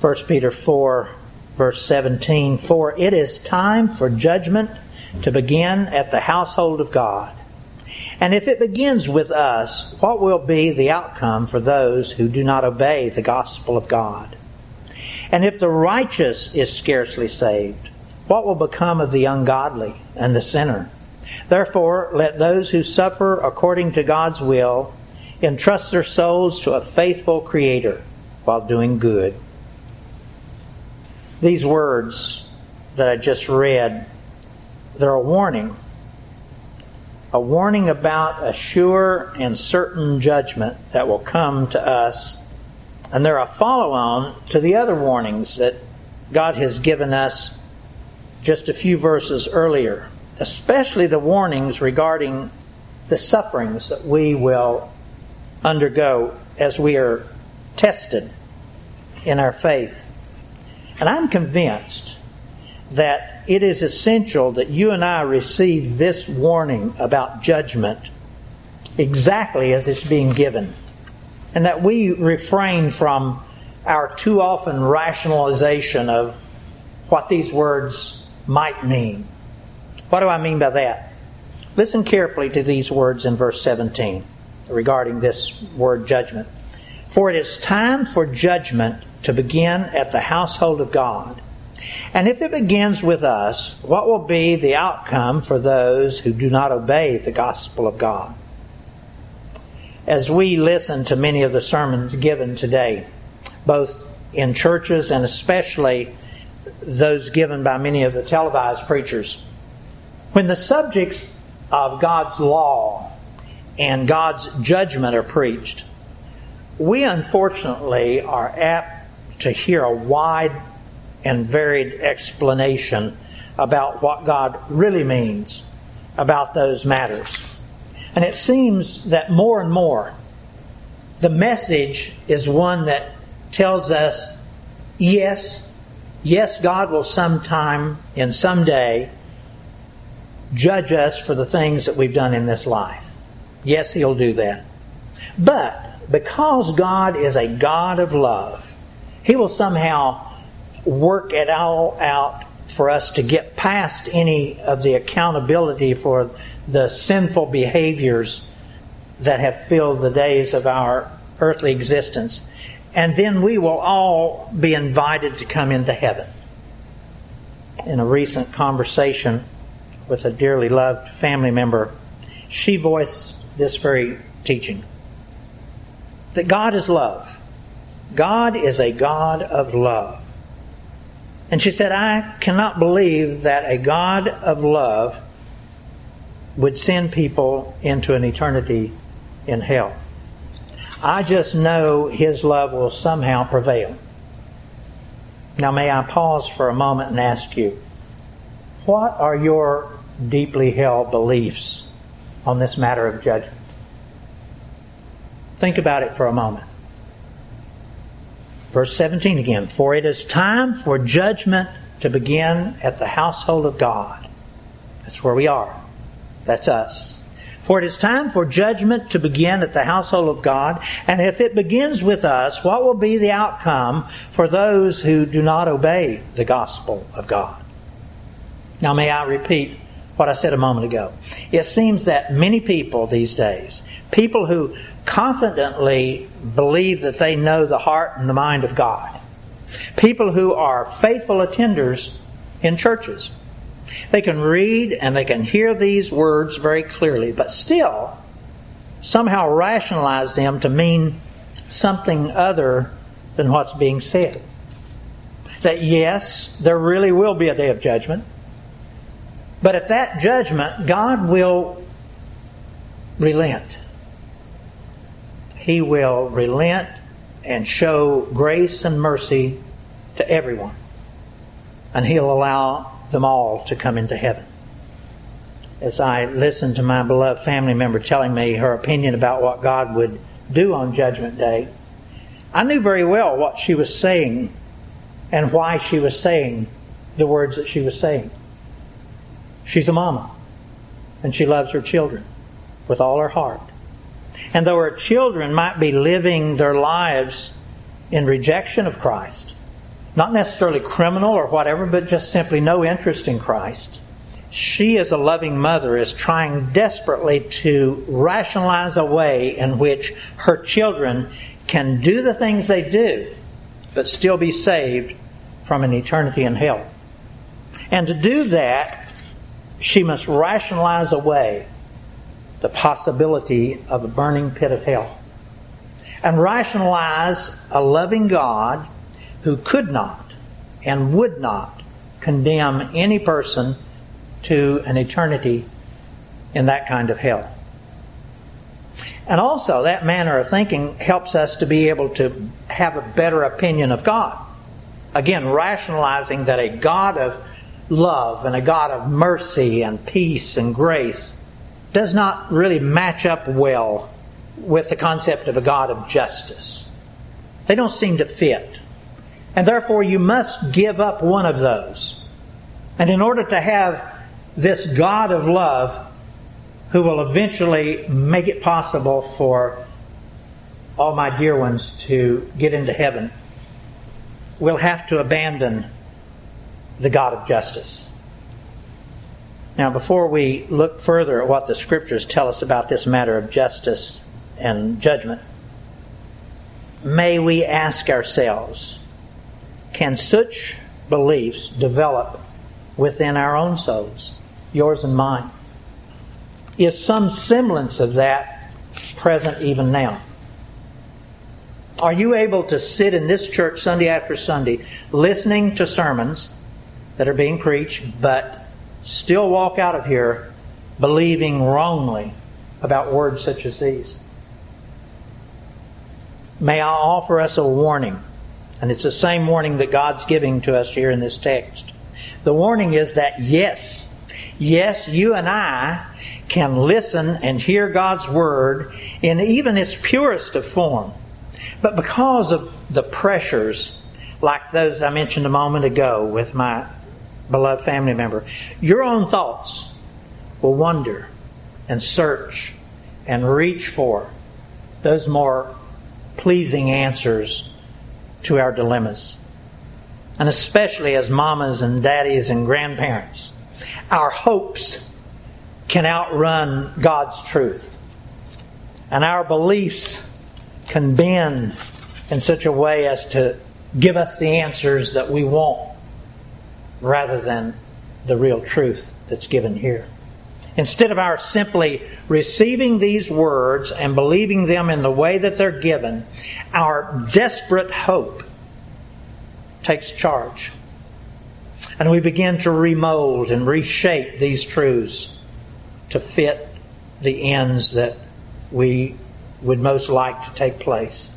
1 Peter 4, verse 17 For it is time for judgment to begin at the household of God. And if it begins with us, what will be the outcome for those who do not obey the gospel of God? And if the righteous is scarcely saved, what will become of the ungodly and the sinner? Therefore, let those who suffer according to God's will entrust their souls to a faithful Creator while doing good. These words that I just read, they're a warning. A warning about a sure and certain judgment that will come to us. And they're a follow on to the other warnings that God has given us just a few verses earlier, especially the warnings regarding the sufferings that we will undergo as we are tested in our faith. And I'm convinced that it is essential that you and I receive this warning about judgment exactly as it's being given. And that we refrain from our too often rationalization of what these words might mean. What do I mean by that? Listen carefully to these words in verse 17 regarding this word judgment. For it is time for judgment to begin at the household of God. And if it begins with us, what will be the outcome for those who do not obey the gospel of God? As we listen to many of the sermons given today, both in churches and especially those given by many of the televised preachers, when the subjects of God's law and God's judgment are preached, we unfortunately are apt to hear a wide and varied explanation about what God really means about those matters. And it seems that more and more the message is one that tells us yes, yes, God will sometime in some day judge us for the things that we've done in this life. Yes, He'll do that. But because God is a God of love, He will somehow work it all out for us to get past any of the accountability for the sinful behaviors that have filled the days of our earthly existence. And then we will all be invited to come into heaven. In a recent conversation with a dearly loved family member, she voiced this very teaching that God is love. God is a God of love. And she said, I cannot believe that a God of love would send people into an eternity in hell. I just know His love will somehow prevail. Now, may I pause for a moment and ask you, what are your deeply held beliefs on this matter of judgment? Think about it for a moment. Verse 17 again. For it is time for judgment to begin at the household of God. That's where we are. That's us. For it is time for judgment to begin at the household of God. And if it begins with us, what will be the outcome for those who do not obey the gospel of God? Now, may I repeat what I said a moment ago? It seems that many people these days, people who confidently believe that they know the heart and the mind of God. People who are faithful attenders in churches. They can read and they can hear these words very clearly, but still somehow rationalize them to mean something other than what's being said. That yes, there really will be a day of judgment, but at that judgment, God will relent he will relent and show grace and mercy to everyone. And He'll allow them all to come into heaven. As I listened to my beloved family member telling me her opinion about what God would do on Judgment Day, I knew very well what she was saying and why she was saying the words that she was saying. She's a mama, and she loves her children with all her heart. And though our children might be living their lives in rejection of Christ, not necessarily criminal or whatever, but just simply no interest in Christ. She, as a loving mother, is trying desperately to rationalize a way in which her children can do the things they do, but still be saved from an eternity in hell. And to do that, she must rationalize away the possibility of a burning pit of hell. And rationalize a loving God who could not and would not condemn any person to an eternity in that kind of hell. And also, that manner of thinking helps us to be able to have a better opinion of God. Again, rationalizing that a God of love and a God of mercy and peace and grace does not really match up well with the concept of a God of justice. They don't seem to fit. And therefore, you must give up one of those. And in order to have this God of love, who will eventually make it possible for all my dear ones to get into heaven, we'll have to abandon the God of justice. Now, before we look further at what the scriptures tell us about this matter of justice and judgment, may we ask ourselves can such beliefs develop within our own souls, yours and mine? Is some semblance of that present even now? Are you able to sit in this church Sunday after Sunday listening to sermons that are being preached, but still walk out of here believing wrongly about words such as these? May I offer us a warning and it's the same warning that God's giving to us here in this text. The warning is that yes, yes, you and I can listen and hear God's word in even its purest of form. But because of the pressures like those I mentioned a moment ago with my beloved family member, your own thoughts will wonder and search and reach for those more pleasing answers to our dilemmas. And especially as mamas and daddies and grandparents, our hopes can outrun God's truth. And our beliefs can bend in such a way as to give us the answers that we want rather than the real truth that's given here. Instead of our simply receiving these words and believing them in the way that they're given, our desperate hope takes charge. And we begin to remold and reshape these truths to fit the ends that we would most like to take place.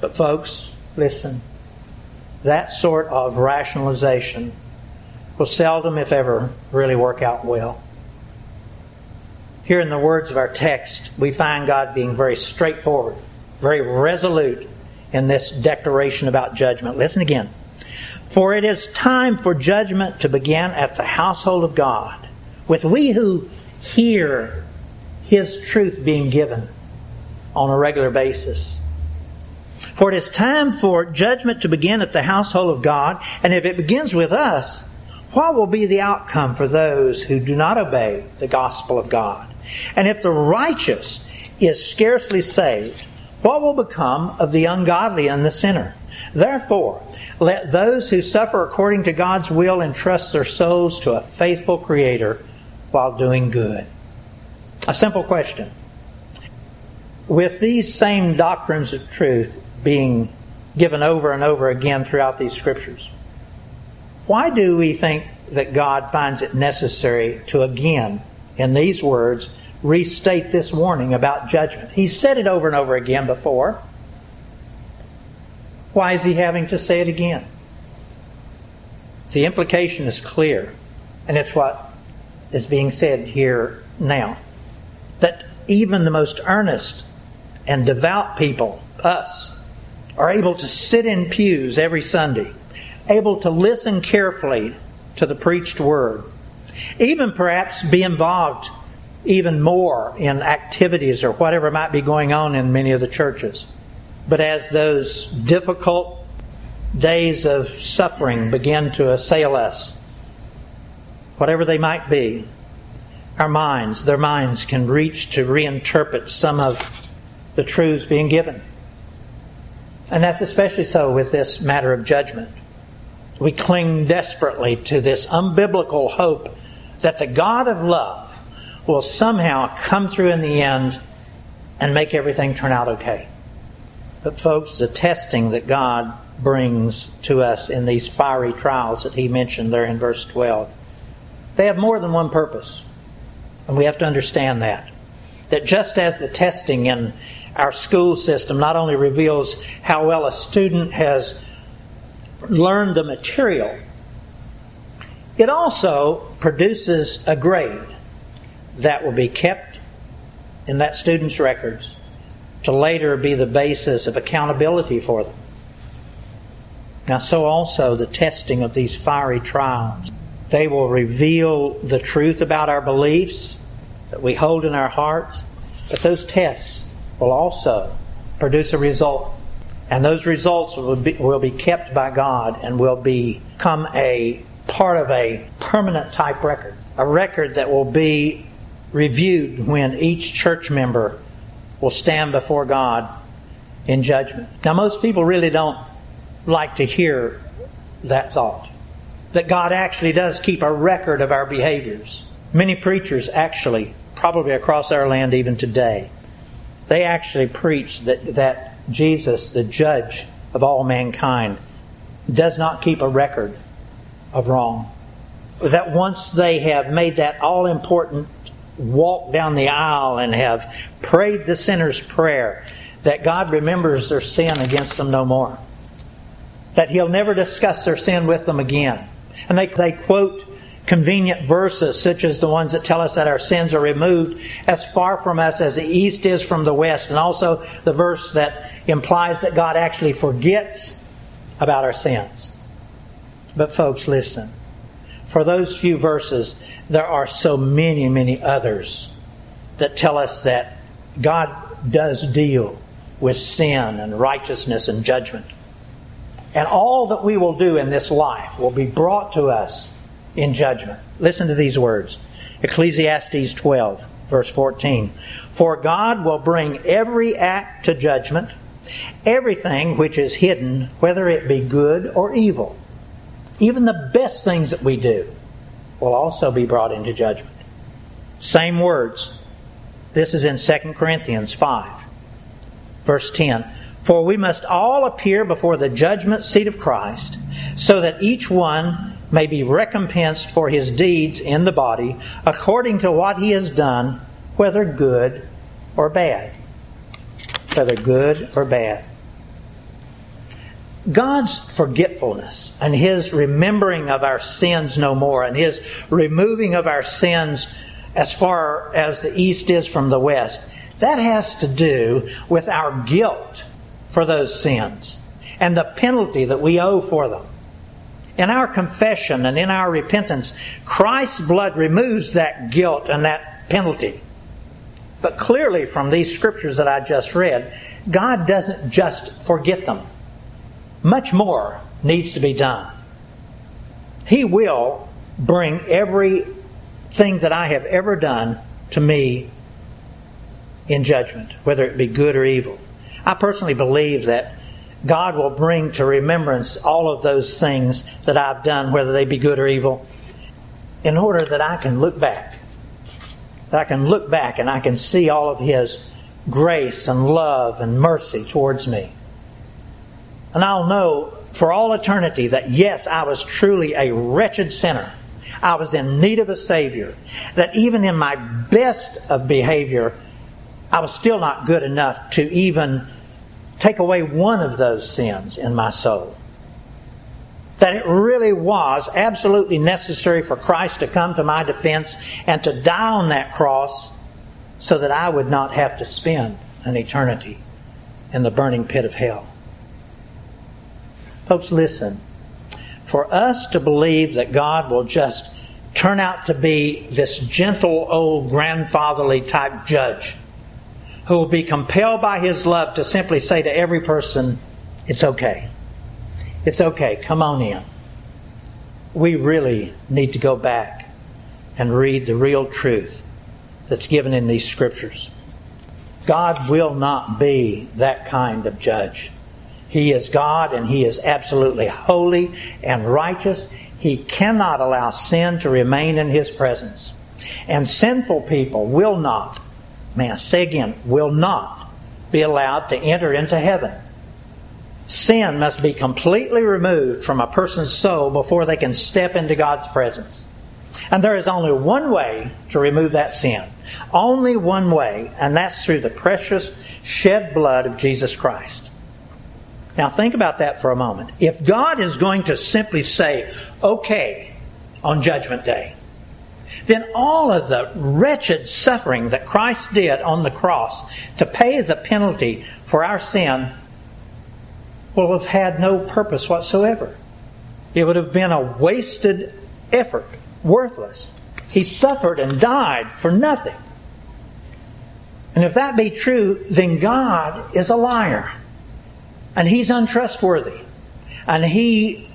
But, folks, listen. That sort of rationalization will seldom, if ever, really work out well. Here in the words of our text, we find God being very straightforward, very resolute in this declaration about judgment. Listen again. For it is time for judgment to begin at the household of God, with we who hear His truth being given on a regular basis. For it is time for judgment to begin at the household of God, and if it begins with us, what will be the outcome for those who do not obey the gospel of God? And if the righteous is scarcely saved, what will become of the ungodly and the sinner? Therefore, let those who suffer according to God's will entrust their souls to a faithful Creator while doing good. A simple question. With these same doctrines of truth being given over and over again throughout these scriptures, why do we think that God finds it necessary to again, in these words, restate this warning about judgment. He said it over and over again before. Why is he having to say it again? The implication is clear, and it's what is being said here now. That even the most earnest and devout people, us, are able to sit in pews every Sunday, able to listen carefully to the preached word, even perhaps be involved even more in activities or whatever might be going on in many of the churches. But as those difficult days of suffering begin to assail us, whatever they might be, our minds, their minds can reach to reinterpret some of the truths being given. And that's especially so with this matter of judgment. We cling desperately to this unbiblical hope that the God of love will somehow come through in the end and make everything turn out okay. But, folks, the testing that God brings to us in these fiery trials that He mentioned there in verse 12, they have more than one purpose. And we have to understand that. That just as the testing in our school system not only reveals how well a student has learned the material, it also produces a grade that will be kept in that student's records to later be the basis of accountability for them. Now, so also the testing of these fiery trials. They will reveal the truth about our beliefs that we hold in our hearts, but those tests will also produce a result. And those results will be, will be kept by God and will become a part of a permanent type record. A record that will be reviewed when each church member will stand before God in judgment. Now, most people really don't like to hear that thought that God actually does keep a record of our behaviors. Many preachers, actually, probably across our land even today, they actually preach that, that Jesus, the judge of all mankind, does not keep a record of wrong. That once they have made that all important walk down the aisle and have prayed the sinner's prayer, that God remembers their sin against them no more. That He'll never discuss their sin with them again. And they, they quote convenient verses such as the ones that tell us that our sins are removed as far from us as the east is from the west, and also the verse that implies that God actually forgets about our sins. But, folks, listen. For those few verses, there are so many, many others that tell us that God does deal with sin and righteousness and judgment. And all that we will do in this life will be brought to us in judgment. Listen to these words Ecclesiastes 12, verse 14. For God will bring every act to judgment, everything which is hidden, whether it be good or evil. Even the best things that we do will also be brought into judgment. Same words. This is in 2 Corinthians 5, verse 10. For we must all appear before the judgment seat of Christ, so that each one may be recompensed for his deeds in the body according to what he has done, whether good or bad. Whether good or bad. God's forgetfulness and His remembering of our sins no more and His removing of our sins as far as the east is from the west, that has to do with our guilt for those sins and the penalty that we owe for them. In our confession and in our repentance, Christ's blood removes that guilt and that penalty. But clearly, from these scriptures that I just read, God doesn't just forget them. Much more needs to be done. He will bring everything that I have ever done to me in judgment, whether it be good or evil. I personally believe that God will bring to remembrance all of those things that I've done, whether they be good or evil, in order that I can look back. That I can look back and I can see all of His grace and love and mercy towards me. And I'll know for all eternity that yes, I was truly a wretched sinner. I was in need of a Savior. That even in my best of behavior, I was still not good enough to even take away one of those sins in my soul. That it really was absolutely necessary for Christ to come to my defense and to die on that cross so that I would not have to spend an eternity in the burning pit of hell. Folks, listen. For us to believe that God will just turn out to be this gentle old grandfatherly type judge who will be compelled by his love to simply say to every person, It's okay. it's okay, come on in. We really need to go back and read the real truth that's given in these scriptures. God will not be that kind of judge. He is God and He is absolutely holy and righteous. He cannot allow sin to remain in His presence. And sinful people will not, man, say again, will not be allowed to enter into heaven. Sin must be completely removed from a person's soul before they can step into God's presence. And there is only one way to remove that sin. Only one way, and that's through the precious shed blood of Jesus Christ. Now think about that for a moment. If God is going to simply say, okay, on Judgment Day, then all of the wretched suffering that Christ did on the cross to pay the penalty for our sin will have had no purpose whatsoever. It would have been a wasted effort, worthless. He suffered and died for nothing. And if that be true, then God is a liar. And He's untrustworthy. And He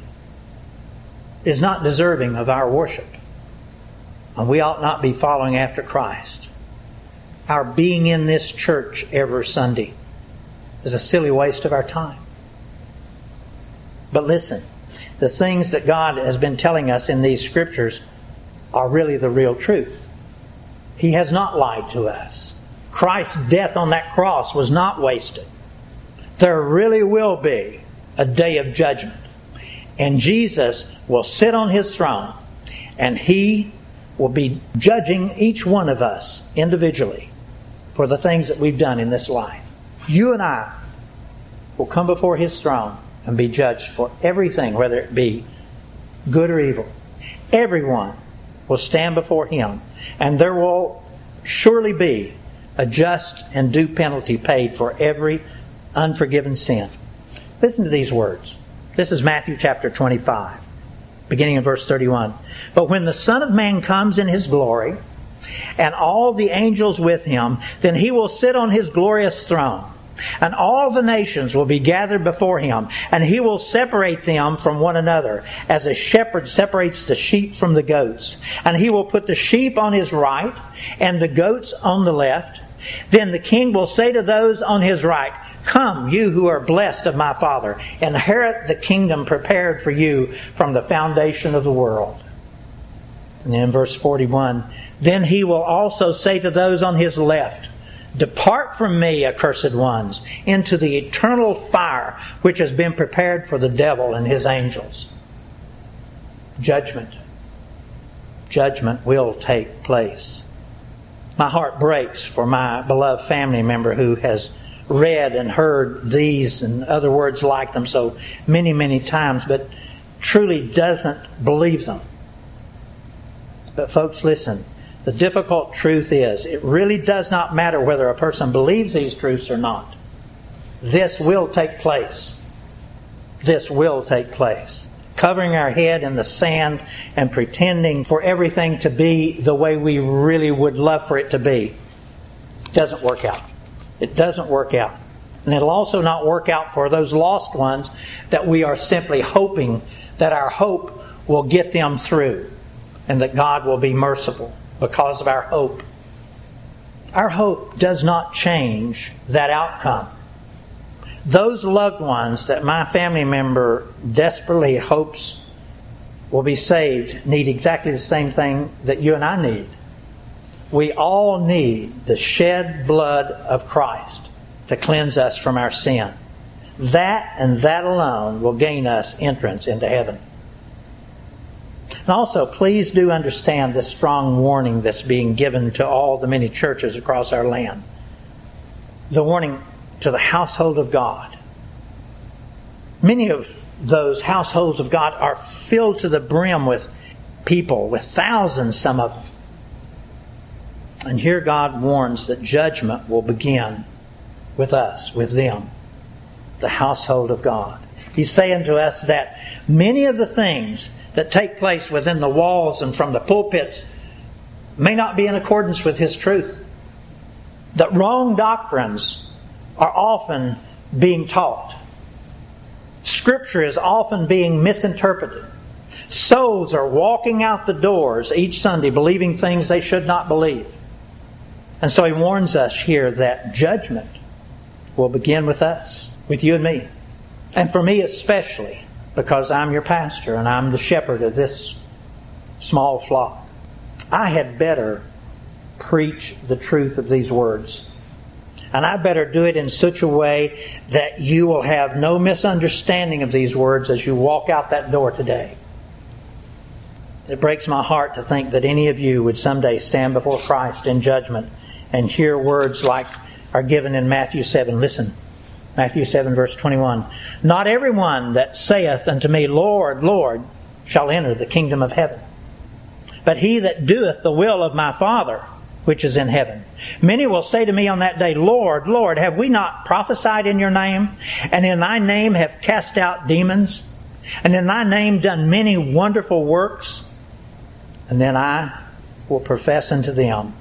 is not deserving of our worship. And we ought not be following after Christ. Our being in this church every Sunday is a silly waste of our time. But listen, the things that God has been telling us in these scriptures are really the real truth. He has not lied to us. Christ's death on that cross was not wasted. There really will be a day of judgment. And Jesus will sit on his throne and he will be judging each one of us individually for the things that we've done in this life. You and I will come before His throne and be judged for everything, whether it be good or evil. Everyone will stand before Him, and there will surely be a just and due penalty paid for every unforgiven sin. Listen to these words. This is Matthew chapter 25 beginning in verse 31. But when the Son of Man comes in his glory, and all the angels with him, then he will sit on his glorious throne. And all the nations will be gathered before him, and he will separate them from one another, as a shepherd separates the sheep from the goats. And he will put the sheep on his right, and the goats on the left. Then the king will say to those on his right, Come, you who are blessed of my Father, inherit the kingdom prepared for you from the foundation of the world. And in verse 41, then he will also say to those on his left, Depart from me, accursed ones, into the eternal fire which has been prepared for the devil and his angels. Judgment. Judgment will take place. My heart breaks for my beloved family member who has read and heard these and other words like them so many, many times, but truly doesn't believe them. But, folks, listen. The difficult truth is, it really does not matter whether a person believes these truths or not. This will take place. This will take place. Covering our head in the sand and pretending for everything to be the way we really would love for it to be doesn't work out. It doesn't work out. And it'll also not work out for those lost ones that we are simply hoping that our hope will get them through and that God will be merciful because of our hope. Our hope does not change that outcome. Those loved ones that my family member desperately hopes will be saved need exactly the same thing that you and I need. We all need the shed blood of Christ to cleanse us from our sin. That and that alone will gain us entrance into heaven. And also, please do understand the strong warning that's being given to all the many churches across our land. The warning to the household of God. Many of those households of God are filled to the brim with people, with thousands, some of them and here God warns that judgment will begin with us, with them, the household of God. He's saying to us that many of the things that take place within the walls and from the pulpits may not be in accordance with His truth. That wrong doctrines are often being taught. Scripture is often being misinterpreted. Souls are walking out the doors each Sunday believing things they should not believe. And so he warns us here that judgment will begin with us, with you and me. And for me especially, because I'm your pastor and I'm the shepherd of this small flock. I had better preach the truth of these words. And I better do it in such a way that you will have no misunderstanding of these words as you walk out that door today. It breaks my heart to think that any of you would someday stand before Christ in judgment and hear words like are given in Matthew 7. Listen, Matthew 7, verse 21. Not everyone that saith unto me, Lord, Lord, shall enter the kingdom of heaven, but he that doeth the will of my Father which is in heaven. Many will say to me on that day, Lord, Lord, have we not prophesied in your name, and in thy name have cast out demons, and in thy name done many wonderful works? And then I will profess unto them,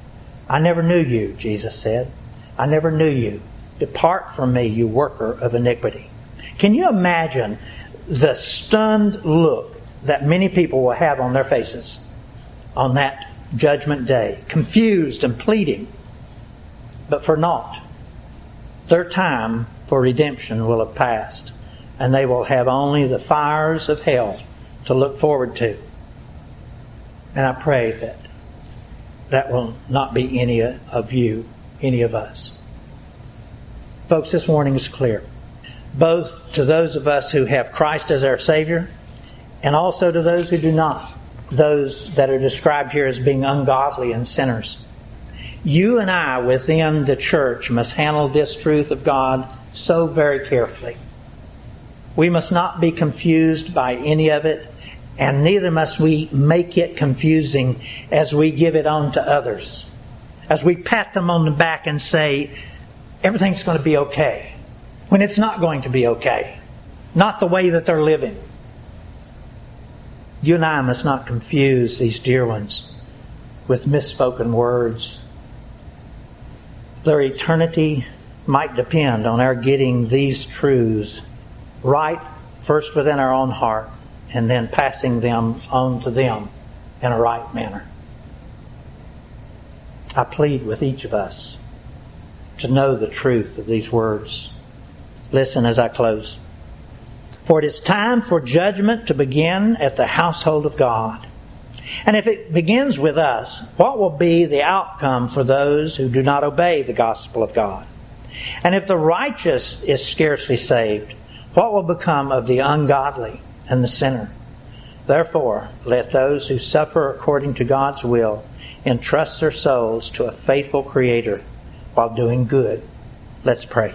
I never knew you, Jesus said. I never knew you. Depart from me, you worker of iniquity. Can you imagine the stunned look that many people will have on their faces on that judgment day? Confused and pleading, but for naught. Their time for redemption will have passed, and they will have only the fires of hell to look forward to. And I pray that that will not be any of you, any of us. Folks, this warning is clear, both to those of us who have Christ as our Savior and also to those who do not, those that are described here as being ungodly and sinners. You and I within the church must handle this truth of God so very carefully. We must not be confused by any of it and neither must we make it confusing as we give it on to others. As we pat them on the back and say, everything's going to be okay, when it's not going to be okay. Not the way that they're living. You and I must not confuse these dear ones with misspoken words. Their eternity might depend on our getting these truths right first within our own heart and then passing them on to them in a right manner. I plead with each of us to know the truth of these words. Listen as I close. For it is time for judgment to begin at the household of God. And if it begins with us, what will be the outcome for those who do not obey the gospel of God? And if the righteous is scarcely saved, what will become of the ungodly? And the sinner. Therefore, let those who suffer according to God's will entrust their souls to a faithful Creator while doing good. Let's pray.